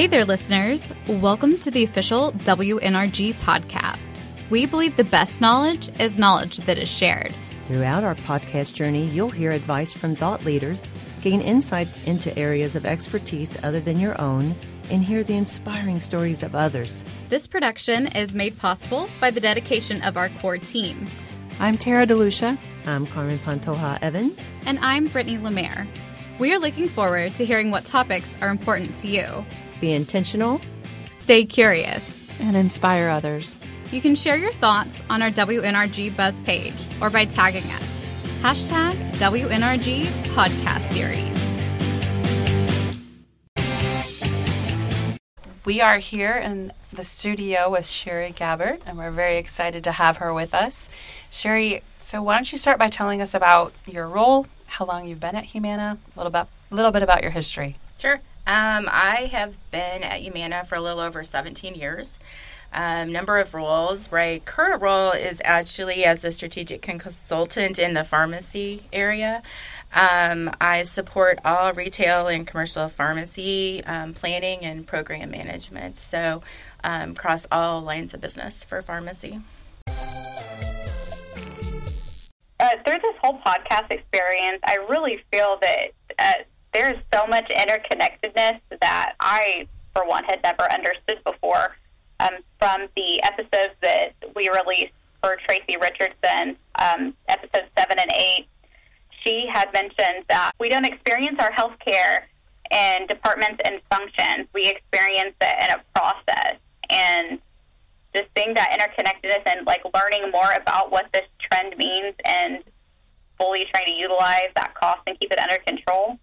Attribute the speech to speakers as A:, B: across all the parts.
A: Hey there, listeners. Welcome to the official WNRG podcast. We believe the best knowledge is knowledge that is shared.
B: Throughout our podcast journey, you'll hear advice from thought leaders, gain insight into areas of expertise other than your own, and hear the inspiring stories of others.
A: This production is made possible by the dedication of our core team.
C: I'm Tara DeLucia.
B: I'm Carmen Pantoja Evans.
A: And I'm Brittany Lemaire. We are looking forward to hearing what topics are important to you.
B: Be intentional,
A: stay curious,
C: and inspire others.
A: You can share your thoughts on our WNRG Buzz page or by tagging us. Hashtag WNRG Podcast Series.
D: We are here in the studio with Cheri Gabbert, and we're very excited to have her with us. Cheri, so why don't you start by telling us about your role, how long you've been at Humana, a little bit, a little bit about your history.
E: Sure. Um, I have been at Humana for a little over 17 years. Um, number of roles. My current role is actually as a strategic consultant in the pharmacy area. Um, I support all retail and commercial pharmacy um, planning and program management, so um, across all lines of business for pharmacy.
F: Through this whole podcast experience, I really feel that uh, there's so much interconnectedness that I, for one, had never understood before. Um, from the episodes that we released for Tracy Richardson, um, episodes seven and eight, she had mentioned that we don't experience our health care in departments and functions. We experience it in a process. And just seeing that interconnectedness and like learning more about what this and fully trying to utilize that cost and keep it under control.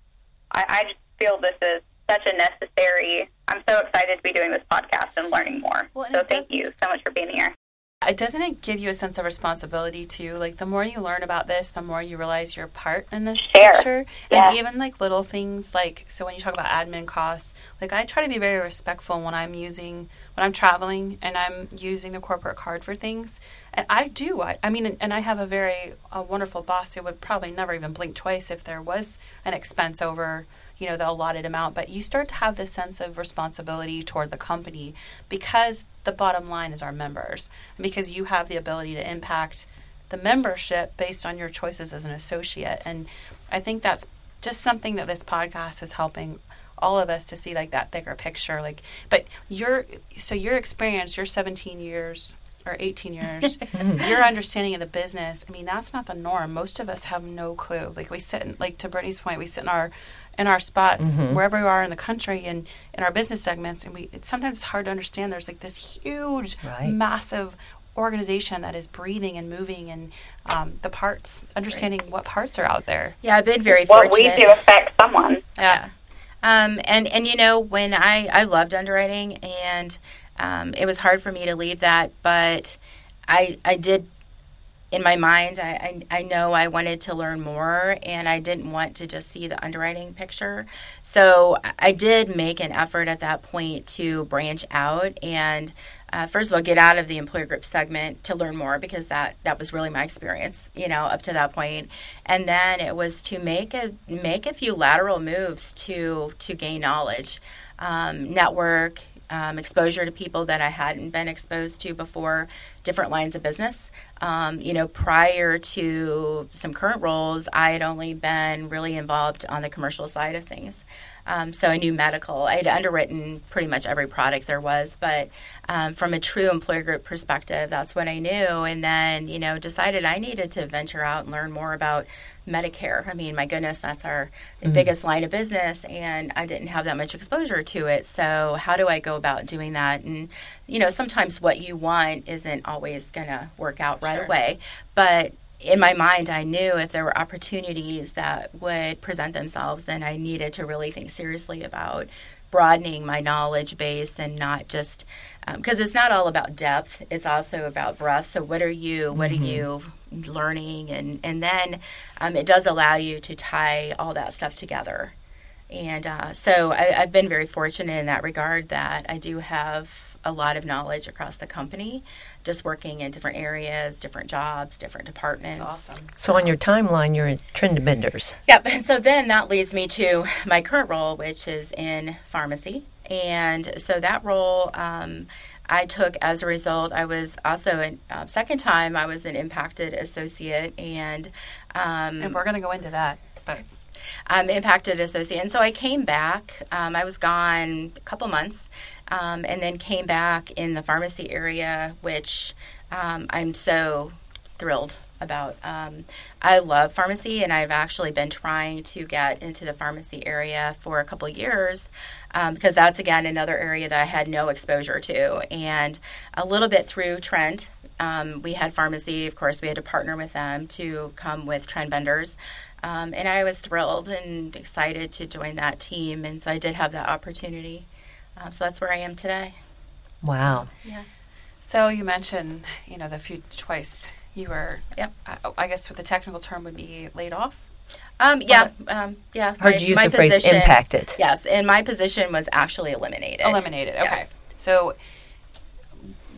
F: I, I just feel this is such a necessary. I'm so excited to be doing this podcast and learning more. Well, so thank you so much for being here.
D: It doesn't it give you a sense of responsibility too? Like the more you learn about this, the more you realize your part in this
F: Share.
D: picture,
F: yeah.
D: and even like little things like so when you talk about admin costs, like I try to be very respectful when I'm using when I'm traveling and I'm using the corporate card for things, and I do. I, I mean, and I have a very a wonderful boss who would probably never even blink twice if there was an expense over you know the allotted amount but you start to have this sense of responsibility toward the company because the bottom line is our members and because you have the ability to impact the membership based on your choices as an associate. And i think that's just something that this podcast is helping all of us to see like that bigger picture like but your so your experience your 17 years or 18 years, your understanding of the business, I mean, that's not the norm. Most of us have no clue. Like we sit in, like to Brittany's point, we sit in our in our spots mm-hmm. wherever we are in the country and in our business segments, and we it's, sometimes it's hard to understand. There's like this huge, right. massive organization that is breathing and moving and um, the parts understanding right. what parts are out there
E: yeah i've been very fortunate
F: what we do affect someone
E: yeah um, and and you know when i i loved underwriting and um, it was hard for me to leave that, but I I did in my mind I, I, I know I wanted to learn more and I didn't want to just see the underwriting picture. So I did make an effort at that point to branch out and uh, first of all get out of the employer group segment to learn more because that that was really my experience you know up to that point and then it was to make a make a few lateral moves to to gain knowledge um, network um, exposure to people that I hadn't been exposed to before, different lines of business. Um, you know, prior to some current roles, I had only been really involved on the commercial side of things. Um, so I knew medical. I had underwritten pretty much every product there was, but um, from a true employer group perspective, that's what I knew. And then, you know, decided I needed to venture out and learn more about Medicare. I mean, my goodness, that's our mm-hmm. biggest line of business, and I didn't have that much exposure to it. So, how do I go about doing that? And, you know, sometimes what you want isn't always going to work out right sure. away, but in my mind, I knew if there were opportunities that would present themselves, then I needed to really think seriously about broadening my knowledge base and not just because um, it's not all about depth it's also about breadth so what are you what mm-hmm. are you learning and and then um, it does allow you to tie all that stuff together and uh, so I, have been very fortunate in that regard that I do have a lot of knowledge across the company just working in different areas, different jobs, different departments.
D: Awesome.
B: So on your timeline, you're in trend benders.
E: Yep. And so then that leads me to my current role, which is in pharmacy. And so that role um, I took as a result. I was also a uh, second time I was an impacted associate, and um,
D: And we're going to go into that. But
E: um, impacted associate. And so I came back. Um, I was gone a couple months, um, and then came back in the pharmacy area, which um, I'm so thrilled about. Um, I love pharmacy, and I've actually been trying to get into the pharmacy area for a couple years um, because that's again another area that I had no exposure to, and a little bit through Trent. Um, we had pharmacy, of course, we had to partner with them to come with trend vendors. Um, and I was thrilled and excited to join that team. And so I did have that opportunity. Um, so that's where I am today.
B: Wow.
E: Yeah.
D: so you mentioned, you know, the few twice you were,
E: Yep.
D: I, I guess what the technical term would be laid off.
E: Um, yeah. Um, yeah.
B: Heard
E: my-
B: you use
E: my
B: the phrase
E: position-
B: impacted.
E: Yes. And my position was actually eliminated.
D: Eliminated. Okay.
E: Yes.
D: So,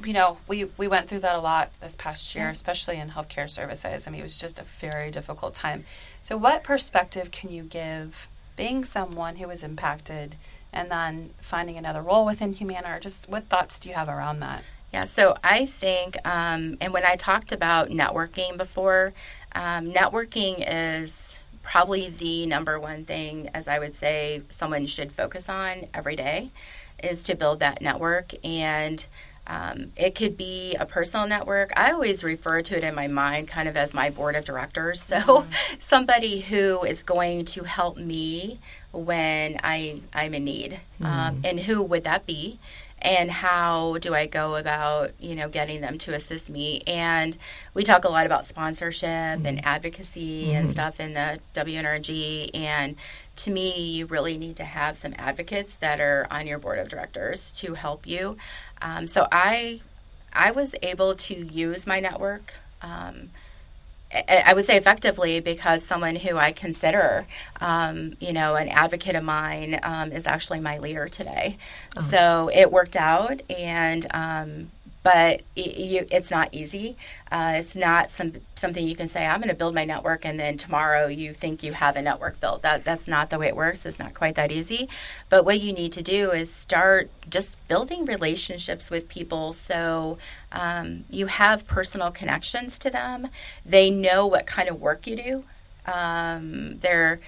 D: you know, we we went through that a lot this past year, especially in healthcare services. I mean, it was just a very difficult time. So, what perspective can you give being someone who was impacted and then finding another role within Humana? Or just what thoughts do you have around that?
E: Yeah, so I think, um, and when I talked about networking before, um, networking is probably the number one thing, as I would say, someone should focus on every day, is to build that network. And um, it could be a personal network. I always refer to it in my mind kind of as my board of directors. So somebody who is going to help me when I, I'm in need. Um, and who would that be? And how do I go about, you know, getting them to assist me? And we talk a lot about sponsorship and advocacy and stuff in the WNRG. And to me, you really need to have some advocates that are on your board of directors to help you. Um, so I, I was able to use my network. Um, I would say effectively because someone who I consider, um, you know, an advocate of mine um, is actually my leader today. So it worked out, and um, but it, you, it's not easy. Uh, it's not some something you can say. I'm going to build my network, and then tomorrow you think you have a network built. That that's not the way it works. It's not quite that easy. But what you need to do is start just building relationships with people, so um, you have personal connections to them. They know what kind of work you do. Um, they're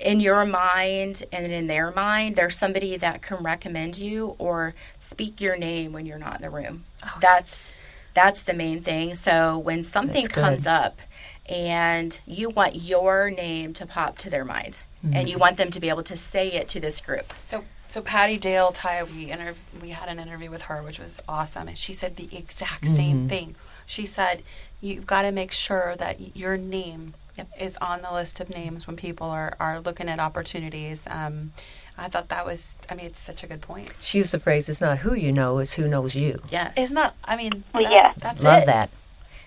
E: in your mind and in their mind, there's somebody that can recommend you or speak your name when you're not in the room. Oh. That's that's the main thing. So when something comes up and you want your name to pop to their mind and you mm-hmm. want them to be able to say it to this group.
D: So, so Patty Dale Ty, we interv- we had an interview with her, which was awesome, and she said the exact same mm-hmm. thing. She said, "You've got to make sure that y- your name
E: Yep.
D: is on the list of names when people are are looking at opportunities." Um, I thought that was, I mean, it's such a good point.
B: She used the phrase, it's not who you know, it's who knows you.
E: Yes.
D: It's not. I mean,
F: Well,
D: that-
F: yeah.
D: that's
B: Love
D: it.
B: that.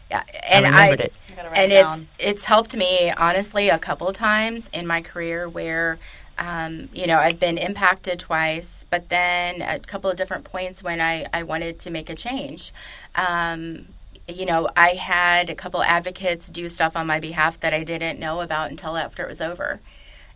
E: Yeah, and
B: I
E: I,
B: it.
D: You gotta write
E: and
D: it
E: it's it's helped me honestly a couple times in my career where um, you know I've been impacted twice, but then a couple of different points when I I wanted to make a change. Um, you know, I had a couple advocates do stuff on my behalf that I didn't know about until after it was over.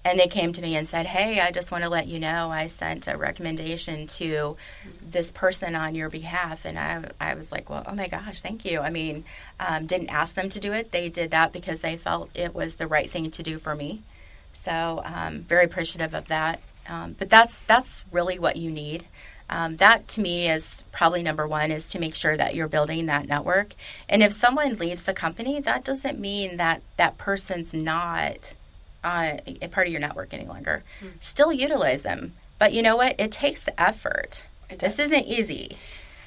E: And they came to me and said, Hey, I just want to let you know I sent a recommendation to this person on your behalf. And I, I was like, Well, oh my gosh, thank you. I mean, um, didn't ask them to do it. They did that because they felt it was the right thing to do for me. So, um, very appreciative of that. Um, but that's that's really what you need. Um, that to me is probably number one is to make sure that you're building that network. And if someone leaves the company, that doesn't mean that that person's not uh, a part of your network any longer. Still utilize them. But you know what? It takes effort.
D: It
E: This isn't easy.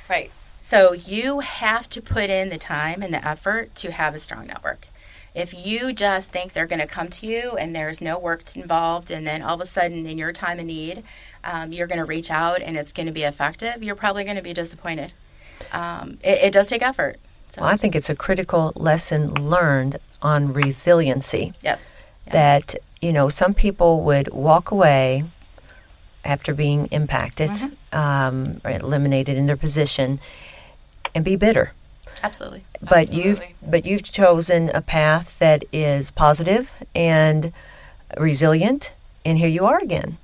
D: Right.
E: So you have to put in the time and the effort to have a strong network. If you just think they're going to come to you and there's no work involved, and then all of a sudden in your time of need, um, you're going to reach out and it's going to be effective, you're probably going to be disappointed. Um, it, it does take effort. So,
B: Well, I think it's a critical lesson learned on resiliency.
E: yes. Yeah.
B: That, you know, some people would walk away after being impacted
E: Mm-hmm.
B: um, or eliminated in their position and be bitter.
E: Absolutely.
B: But you've but you've chosen a path that is positive and resilient, and here you are again.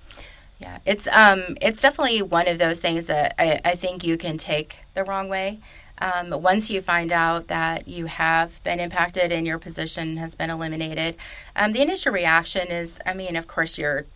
E: Yeah, it's um, it's definitely one of those things that I, I think you can take the wrong way. Um, once you find out that you have been impacted and your position has been eliminated, um, the initial reaction is, I mean, of course, you're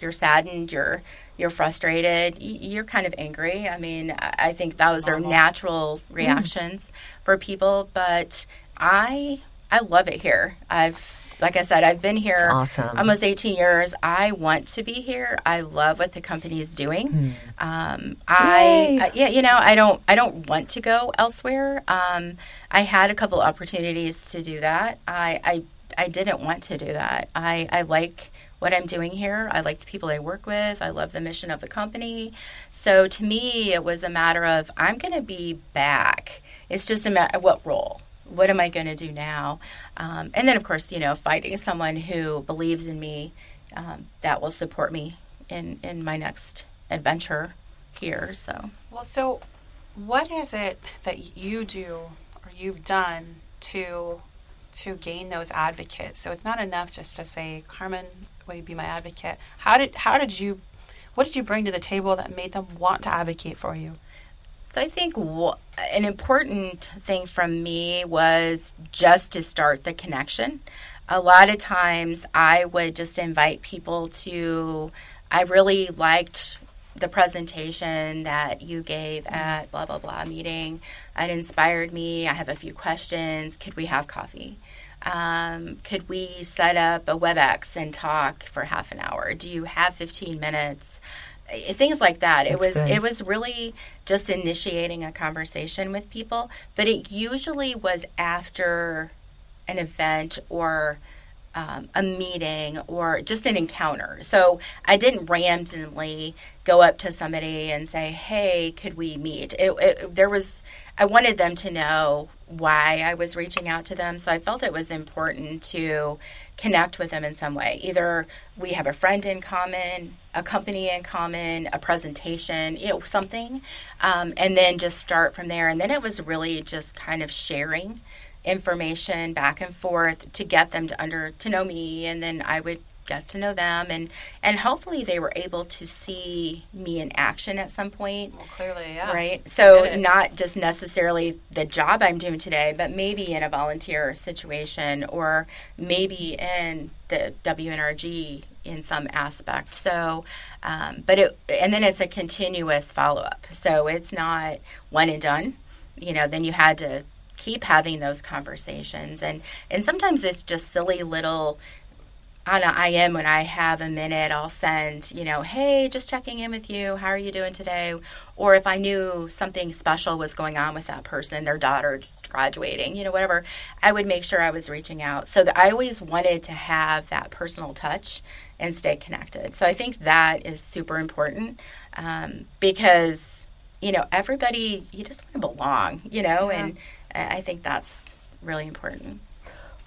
E: you're saddened, you're you're frustrated, you're kind of angry. I mean, I think those are natural reactions mm. for people, but I I love it here. I've like I said, I've been here
B: awesome.
E: almost 18 years. I want to be here. I love what the company is doing. Hmm. Um, I uh, yeah, you know, I don't I don't want to go elsewhere. Um, I had a couple opportunities to do that. I, I I didn't want to do that. I, I like what I'm doing here. I like the people I work with. I love the mission of the company. So to me, it was a matter of I'm going to be back. It's just a matter what role what am I going to do now? Um, and then, of course, you know, finding someone who believes in me um, that will support me in in my next adventure here. So,
D: well, so what is it that you do or you've done to to gain those advocates? So it's not enough just to say, Carmen, will you be my advocate? How did how did you what did you bring to the table that made them want to advocate for you?
E: So I think w- an important thing from me was just to start the connection. A lot of times I would just invite people to, I really liked the presentation that you gave at blah blah blah meeting. It inspired me. I have a few questions. Could we have coffee? Um, could we set up a WebEx and talk for half an hour? Do you have 15 minutes? Things like that. That's it was good. it was really just initiating a conversation with people, but it usually was after an event or um, a meeting or just an encounter. So I didn't randomly go up to somebody and say, "Hey, could we meet?" It, it, there was I wanted them to know why I was reaching out to them, so I felt it was important to connect with them in some way. Either we have a friend in common, a company in common, a presentation, you know, something, um, and then just start from there. And then it was really just kind of sharing information back and forth to get them to under to know me, and then I would get to know them. And and hopefully they were able to see me in action at some point.
D: Well clearly yeah.
E: Right? So not just necessarily the job i'm doing today but maybe in a volunteer situation or maybe in the wnrg in some aspect so um, but it and then it's a continuous follow-up so it's not one and done you know then you had to keep having those conversations and and sometimes it's just silly little on a IM when I have a minute, I'll send, you know, hey, just checking in with you. How are you doing today? Or if I knew something special was going on with that person, their daughter graduating, you know, whatever, I would make sure I was reaching out. So I always wanted to have that personal touch and stay connected. So I think that is super important um, because, you know, everybody, you just want to belong, you know, yeah. and I think that's really important.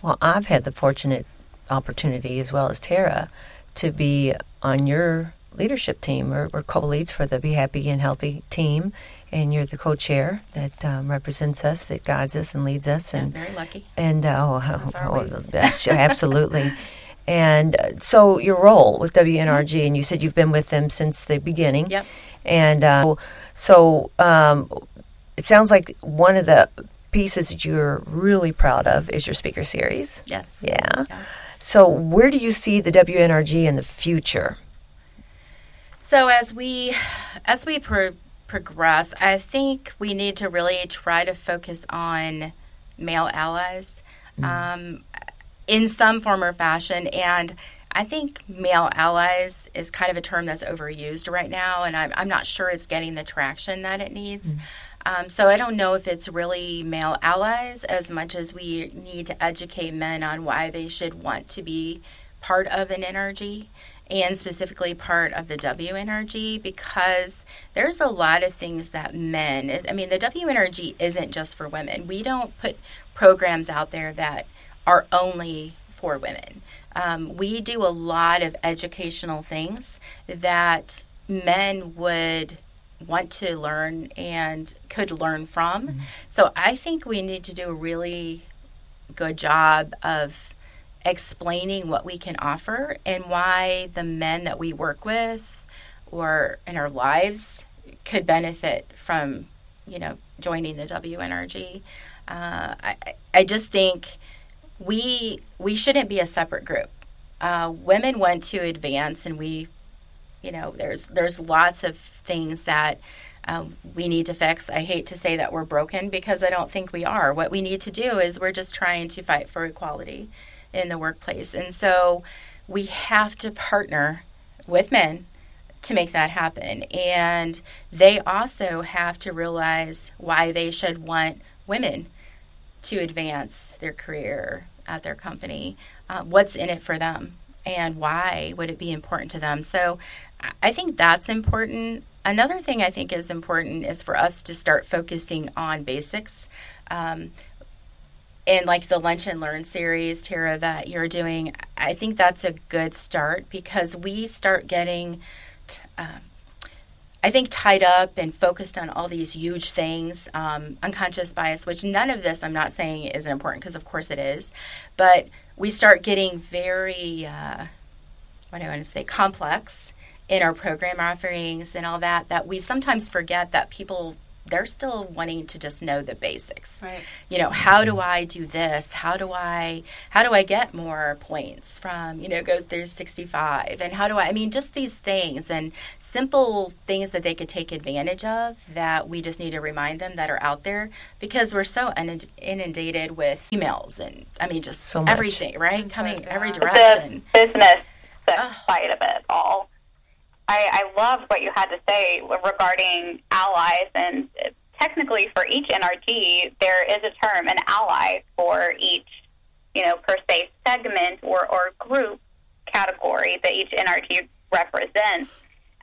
B: Well, I've had the fortunate opportunity, as well as Tara, to be on your leadership team. We're, we're co-leads for the Be Happy and Healthy team, and you're the co-chair that um, represents us, that guides us and leads us. And
E: I'm very lucky.
B: And uh, oh, oh, oh absolutely. And uh, so your role with WNRG, and you said you've been with them since the beginning.
E: Yep.
B: And uh, so um, it sounds like one of the pieces that you're really proud of is your speaker series.
E: Yes.
B: Yeah. yeah. So, where do you see the WNRG in the future?
E: So, as we as we pro- progress, I think we need to really try to focus on male allies mm. um, in some form or fashion, and I think male allies is kind of a term that's overused right now, and I'm, I'm not sure it's getting the traction that it needs. Mm. Um, so I don't know if it's really male allies as much as we need to educate men on why they should want to be part of an NRG and specifically part of the WNRG because there's a lot of things that men, I mean, the WNRG isn't just for women. We don't put programs out there that are only for women. Um, we do a lot of educational things that men would want to learn and could learn from. Mm-hmm. So I think we need to do a really good job of explaining what we can offer and why the men that we work with or in our lives could benefit from, you know, joining the WNRG. Uh, I, I just think we we shouldn't be a separate group. Uh, women want to advance, and we, you know, there's there's lots of things that um, we need to fix. I hate to say that we're broken because I don't think we are. What we need to do is we're just trying to fight for equality in the workplace, and so we have to partner with men to make that happen. And they also have to realize why they should want women to advance their career at their company, uh, what's in it for them, and why would it be important to them. So I think that's important. Another thing I think is important is for us to start focusing on basics. Um, in like the lunch and learn series tara that you're doing i think that's a good start because we start getting t- um, I think tied up and focused on all these huge things, um, unconscious bias, which none of this I'm not saying isn't important because of course it is, but we start getting very, uh, what do I want to say, complex in our program offerings and all that, that we sometimes forget that people they're still wanting to just know the basics.
D: Right.
E: You know, how do I do this? How do I how do I get more points from, you know, Go365? And how do I I mean just these things and simple things that they could take advantage of that we just need to remind them that are out there because we're so inundated with emails and I mean just so everything, right? Coming every uh, direction.
F: The business side of it all I, I love what you had to say regarding allies, and technically for each NRG, there is a term, an ally for each, you know, per se segment or, or group category that each NRG represents.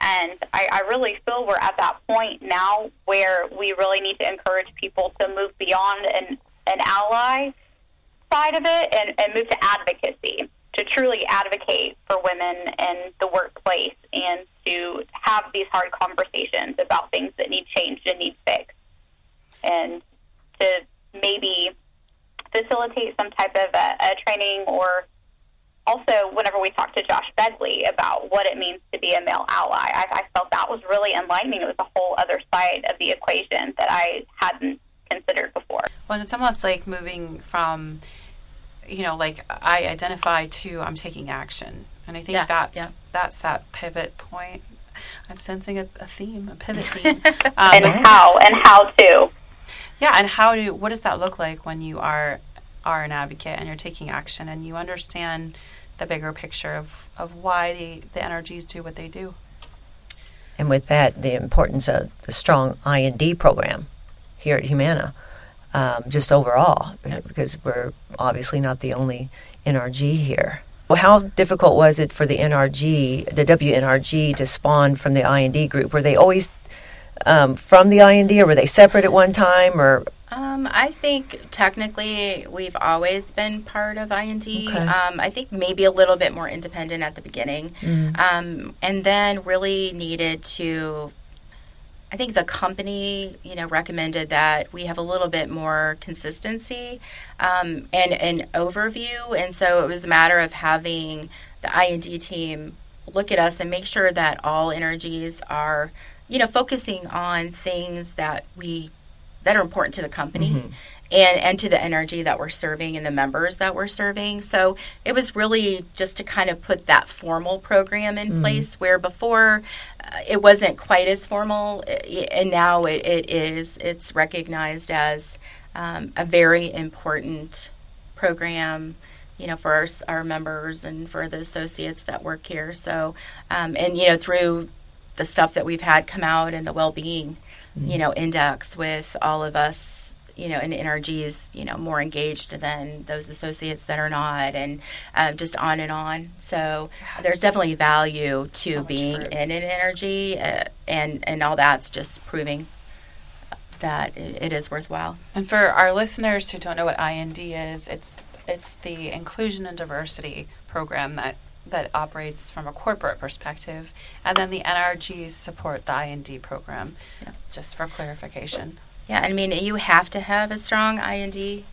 F: And I, I really feel we're at that point now where we really need to encourage people to move beyond an, an ally side of it and, and move to advocacy to truly advocate for women in the workplace and to have these hard conversations about things that need changed and need fixed, and to maybe facilitate some type of a, a training or also whenever we talked to Josh Begley about what it means to be a male ally, I, I felt that was really enlightening. It was a whole other side of the equation that I hadn't considered before.
D: Well, it's almost like moving from you know, like I identify to I'm taking action, and I think yeah, that's yeah. that's that pivot point. I'm sensing a, a theme, a pivot theme,
F: um, and how and how to.
D: Yeah, and how do what does that look like when you are are an advocate and you're taking action and you understand the bigger picture of, of why the, the NRGs do what they do.
B: And with that, the importance of the strong I and D program here at Humana um, just overall, because we're obviously not the only NRG here. Well, how difficult was it for the NRG, the WNRG, to spawn from the IND group? Were they always um, from the IND, or were they separate at one time, or?
E: Um, I think technically we've always been part of IND. Okay. Um, I think maybe a little bit more independent at the beginning, mm. and then really needed to I think the company, you know, recommended that we have a little bit more consistency um, and an overview, and so it was a matter of having the IND team look at us and make sure that all NRGs are, you know, focusing on things that we that are important to the company. Mm-hmm and, and to the NRG that we're serving and the members that we're serving. So it was really just to kind of put that formal program in mm place where before it wasn't quite as formal, and now it, it is. It's recognized as um, a very important program you know, for our, our, members and for the associates that work here. So, um, and you know, through the stuff that we've had come out and the well-being, mm-hmm. you know, index with all of us you know, an NRG is, you know, more engaged than those associates that are not, and um, just on and on. So there's definitely value to so being in an NRG, uh, and and all that's just proving that it, it is worthwhile.
D: And for our listeners who don't know what IND is, it's it's the inclusion and diversity program that that operates from a corporate perspective, and then the NRGs support the IND program. Yeah. Just for clarification.
E: Yeah, I mean, you have to have a strong IND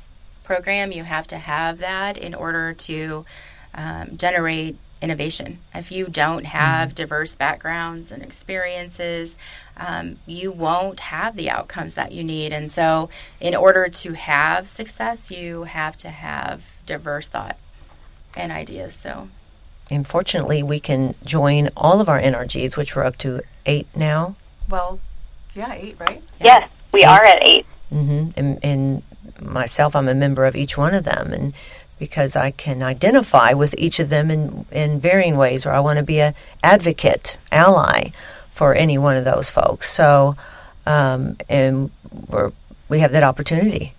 E: program. You have to have that in order to um, generate innovation. If you don't have diverse backgrounds and experiences, um, you won't have the outcomes that you need. And so, in order to have success, you have to have diverse thought and ideas. So,
B: And fortunately, we can join all of our NRGs, which we're up to eight now.
D: Well, yeah, eight, right?
F: Yes, we are at eight.
B: hmm And, and myself, I'm a member of each one of them, and because I can identify with each of them in in varying ways, or I want to be a advocate, ally for any one of those folks. So, um, and we're we have that opportunity.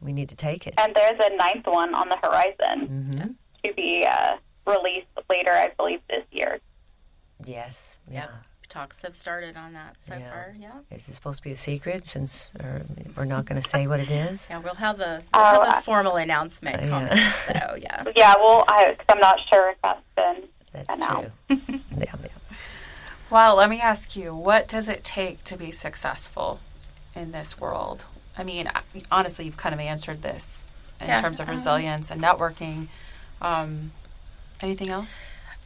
B: We need to take it.
F: And there's a ninth one on the horizon
B: hmm
F: to be uh, released later, I believe, this year.
B: Yes. Yeah.
E: Yep. Talks have started on that so
B: Yeah.
E: far. Yeah.
B: Is it supposed to be a secret since or we're not going to say what it is?
E: Yeah, we'll have a, we'll have
F: I-
E: a formal announcement
B: Yeah.
E: coming. So, yeah.
F: Yeah, well, I, cause I'm not sure if that's been.
B: That's
F: I know.
B: true. yeah, yeah.
D: Well, let me ask you, what does it take to be successful in this world? I mean, honestly, you've kind of answered this in
E: Yeah,
D: terms of
E: um,
D: resilience and networking. Um, anything else?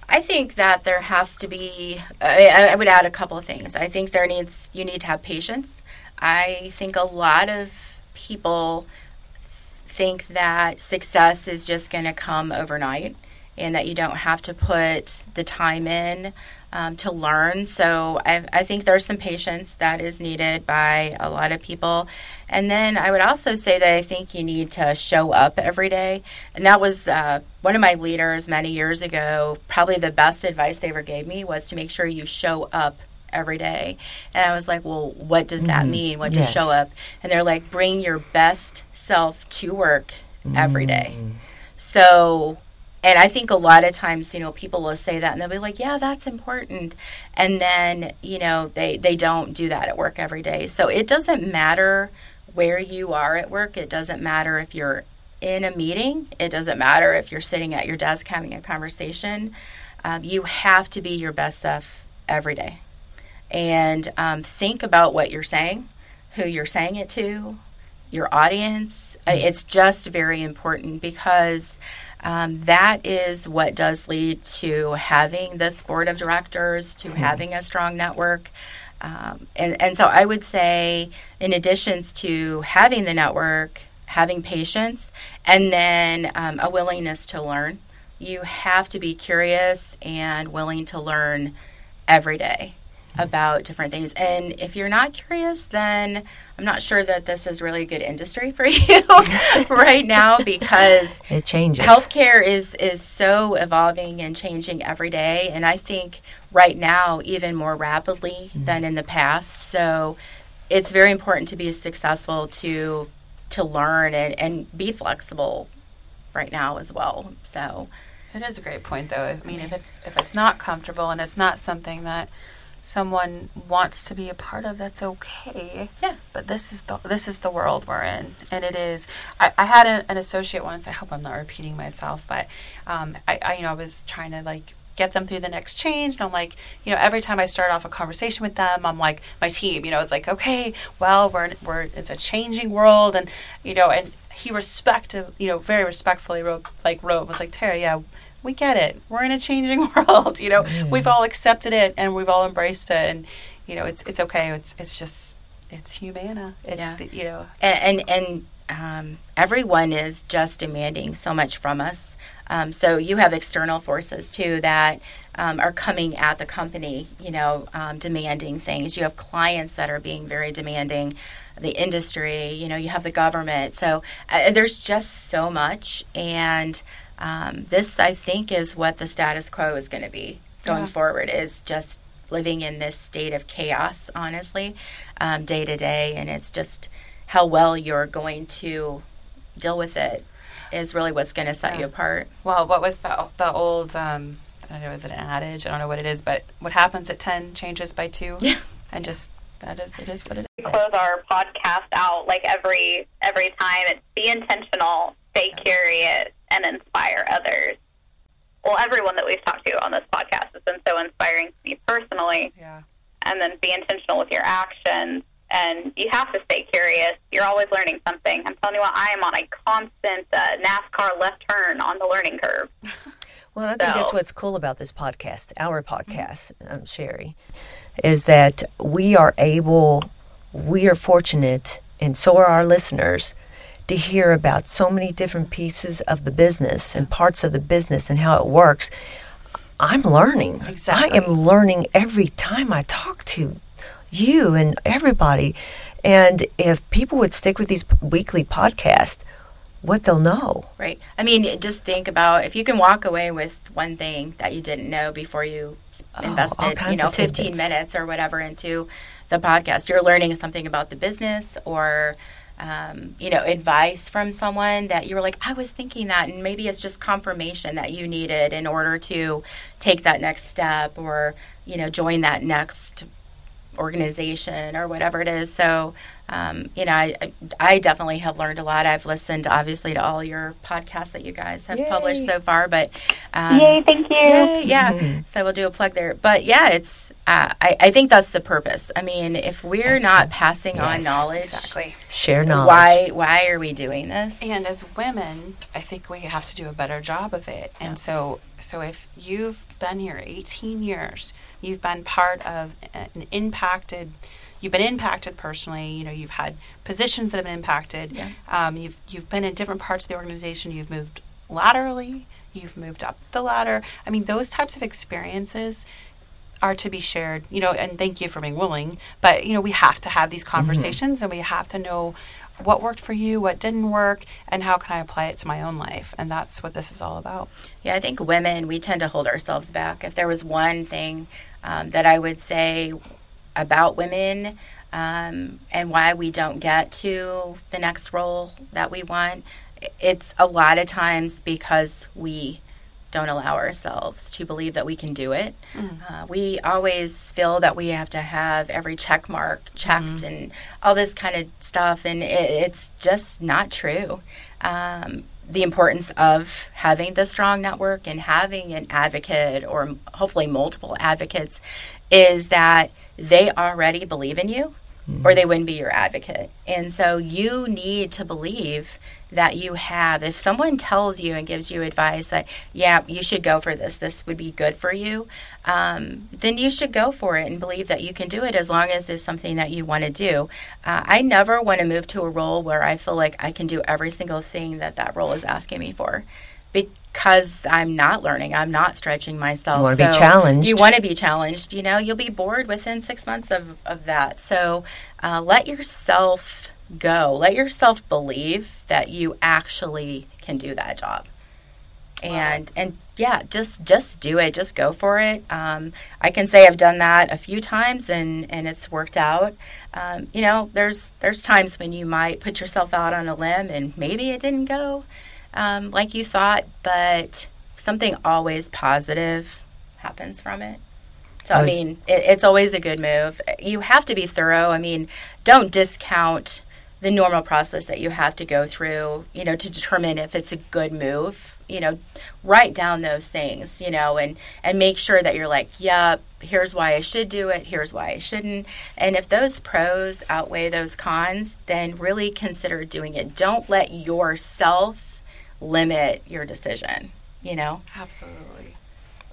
E: I think that there has to be. I, I would add a couple of things. I think there needs you need to have patience. I think a lot of people think that success is just going to come overnight, and that you don't have to put the time in um, to learn. So I, I think there's some patience that is needed by a lot of people. And then I would also say that I think you need to show up every day. And that was uh, one of my leaders many years ago. Probably the best advice they ever gave me was to make sure you show up every day. And I was like, well, what does that mean? What does
B: Yes.
E: show up? And they're like, bring your best self to work every day. So, and I think a lot of times, you know, people will say that and they'll be like, yeah, that's important. And then, you know, they, they don't do that at work every day. So it doesn't matter where you are at work. It doesn't matter if you're in a meeting. It doesn't matter if you're sitting at your desk having a conversation. Um, you have to be your best self every day. And um, think about what you're saying, who you're saying it to, your audience. Uh, It's just very important because um, that is what does lead to having this board of directors, to having a strong network. Um, and, and so I would say, in addition to having the network, having patience, and then um, a willingness to learn, you have to be curious and willing to learn every day about different things. And if you're not curious, then I'm not sure that this is really a good industry for you right now because
B: It changes.
E: healthcare is is so evolving and changing every day and i think right now even more rapidly mm. than in the past so it's very important to be successful to to learn and, and be flexible right now as well so
D: It is a great point, though. I mean, if it's if it's not comfortable and it's not something that someone wants to be a part of, that's okay.
E: Yeah.
D: But this is the this is the world we're in, and it is. I, I had an, an associate once. I hope I'm not repeating myself, but um, I, I you know I was trying to like get them through the next change and I'm like you know every time I start off a conversation with them I'm like my team you know it's like okay well we're we're it's a changing world and you know and he respected you know very respectfully wrote like wrote was like Tara yeah we get it we're in a changing world you know we've all accepted it and we've all embraced it and you know it's it's okay it's it's just it's humana it's
E: Yeah.
D: the, you know
E: and and, and um, everyone is just demanding so much from us. Um, so you have external forces too that um, are coming at the company, you know, um, demanding things. You have clients that are being very demanding, the industry, you know, you have the government. So uh, there's just so much, and um, this I think is what the status quo is going to be going
D: Yeah.
E: forward. Is just living in this state of chaos, honestly, um, day to day, and it's just how well you're going to deal with it is really what's going to set
D: Yeah.
E: you apart.
D: well what was the the old um I don't know is it an adage I don't know what it is but what happens at 10 changes by 2
E: Yeah.
D: and just that is it is what it is.
F: We close our podcast out like every every time. It's be intentional, stay curious, and inspire others. Well, everyone that we've talked to on this podcast has been so inspiring to me personally.
D: yeah
F: and then be intentional with your actions. And you have to stay curious. You're always learning something. I'm telling you what, I am on a constant uh, NASCAR left turn on the learning curve.
B: Well, I think
F: So-
B: that's what's cool about this podcast, our podcast, um, Cheri, is that we are able, we are fortunate, and so are our listeners, to hear about so many different pieces of the business and parts of the business and how it works. I'm learning.
D: Exactly.
B: I am learning every time I talk to you and everybody. And if people would stick with these p- weekly podcasts, what they'll know.
E: Right. I mean, just think about if you can walk away with one thing that you didn't know before you
B: Oh,
E: invested, you know, 15 minutes or whatever into the podcast. You're learning something about the business or, um, you know, advice from someone that you were like, I was thinking that. And maybe it's just confirmation that you needed in order to take that next step or, you know, join that next organization or whatever it is. So, um, you know, I, I definitely have learned a lot. I've listened, obviously, to all your podcasts that you guys have published so far. But um,
F: Yay, thank you.
E: Yay, yeah. So we'll do a plug there. But yeah, it's. Uh, I, I think that's the purpose. I mean, if we're not passing on knowledge,
D: Exactly.
B: Share knowledge.
E: why why are we doing this?
D: And as women, I think we have to do a better job of it. And so, so if you've been here 18 years, you've been part of an impacted, you've been impacted personally. You know, you've had positions that have been impacted.
E: Yeah.
D: Um, you've you've been in different parts of the organization. You've moved laterally. You've moved up the ladder. I mean, those types of experiences are to be shared, you know, and thank you for being willing. But, you know, we have to have these conversations and we have to know what worked for you, what didn't work, and how can I apply it to my own life. And that's what this is all about.
E: Yeah, I think women, we tend to hold ourselves back. If there was one thing um, that I would say about women um, and why we don't get to the next role that we want, it's a lot of times because we don't allow ourselves to believe that we can do it. Uh, we always feel that we have to have every check mark checked and all this kind of stuff, and it, it's just not true. Um, the importance of having the strong network and having an advocate or hopefully multiple advocates is that they already believe in you or they wouldn't be your advocate. And so you need to believe that you have. If someone tells you and gives you advice that, yeah, you should go for this, this would be good for you, um, then you should go for it and believe that you can do it as long as it's something that you want to do. Uh, I never want to move to a role where I feel like I can do every single thing that that role is asking me for. Because I'm not learning, I'm not stretching myself.
B: You wanna be challenged.
E: You want to be challenged. You know, you'll be bored within six months of, of that. So uh, let yourself go. Let yourself believe that you actually can do that job. And and yeah, just just do it. Just go for it. Um, I can say I've done that a few times and and it's worked out. Um, you know, there's there's times when you might put yourself out on a limb and maybe it didn't go um, like you thought, but something always positive happens from it. So
B: I
E: I mean, it, it's always a good move. You have to be thorough. I mean, don't discount the normal process that you have to go through, you know, to determine if it's a good move. You know, write down those things, you know, and and make sure that you're like, yep, here's why I should do it, here's why I shouldn't. And if those pros outweigh those cons, then really consider doing it. Don't let yourself limit your decision, you know.
D: Absolutely.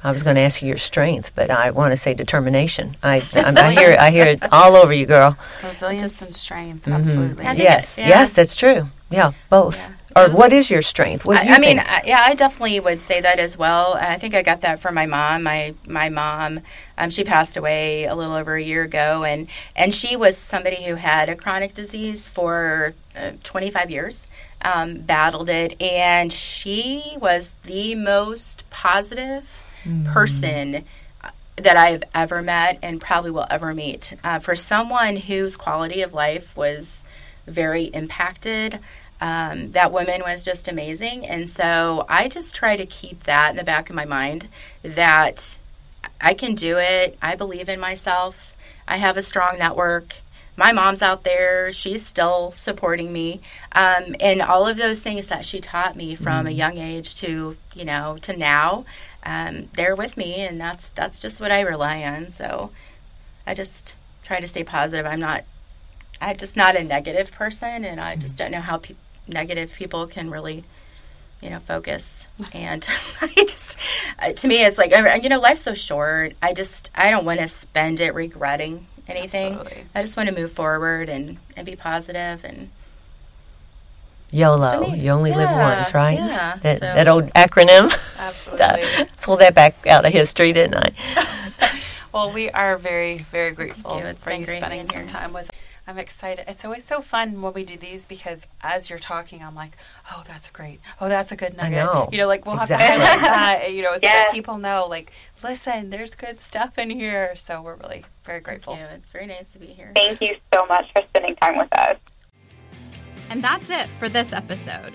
B: I was going to ask you your strength, but I want to say determination. I, I, I hear it. I hear it all over you, girl.
D: Resilience and strength. Mm-hmm. Absolutely.
E: I think
B: Yes,
E: it- yeah.
B: yes, that's true. Yeah, both.
E: Yeah.
B: Or
E: was-
B: what is your strength? What do
E: I, I mean. I, yeah, I definitely would say that as well. I think I got that from my mom. My my mom, um, she passed away a little over a year ago, and and she was somebody who had a chronic disease for uh, 25 years, um, battled it, and she was the most positive person that I've ever met and probably will ever meet. Uh, for someone whose quality of life was very impacted, um, that woman was just amazing. And so I just try to keep that in the back of my mind that I can do it. I believe in myself. I have a strong network. My mom's out there. She's still supporting me. Um, and all of those things that she taught me from a young age to, you know, to now, um, they're with me. And that's, that's just what I rely on. So I just try to stay positive. I'm not, I'm just not a negative person. And I just don't know how pe- negative people can really you know, focus. And I just, uh, to me, it's like, you know, life's so short. I just, I don't want to spend it regretting anything.
D: Absolutely.
E: I just want to move forward and, and be positive and
B: YOLO.
E: To
B: You only live once, right?
E: yeah,
B: That,
E: so-
B: that old acronym.
D: Absolutely.
B: Pulled that back out of history, didn't I?
D: Well, we are very, very grateful
E: you. It's
D: for
E: been
D: you spending some
E: here.
D: time with. I'm excited. It's always so fun when we do these because as you're talking, I'm like, oh, that's great. Oh, that's a good
B: I
D: nugget.
B: know.
D: You know, like we'll
B: Exactly.
D: have to highlight that. You know, so
F: Yeah.
D: that people know, like, listen, there's good stuff in here. So we're really very grateful.
E: you. It's very nice to be here.
F: Thank you so much for spending time with us.
A: And that's it for this episode.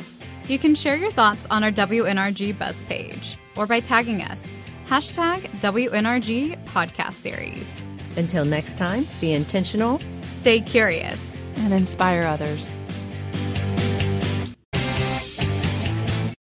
A: You can share your thoughts on our WNRG Buzz page or by tagging us. Hashtag WNRG Podcast Series.
B: Until next time, be intentional.
A: Stay curious.
C: And inspire others.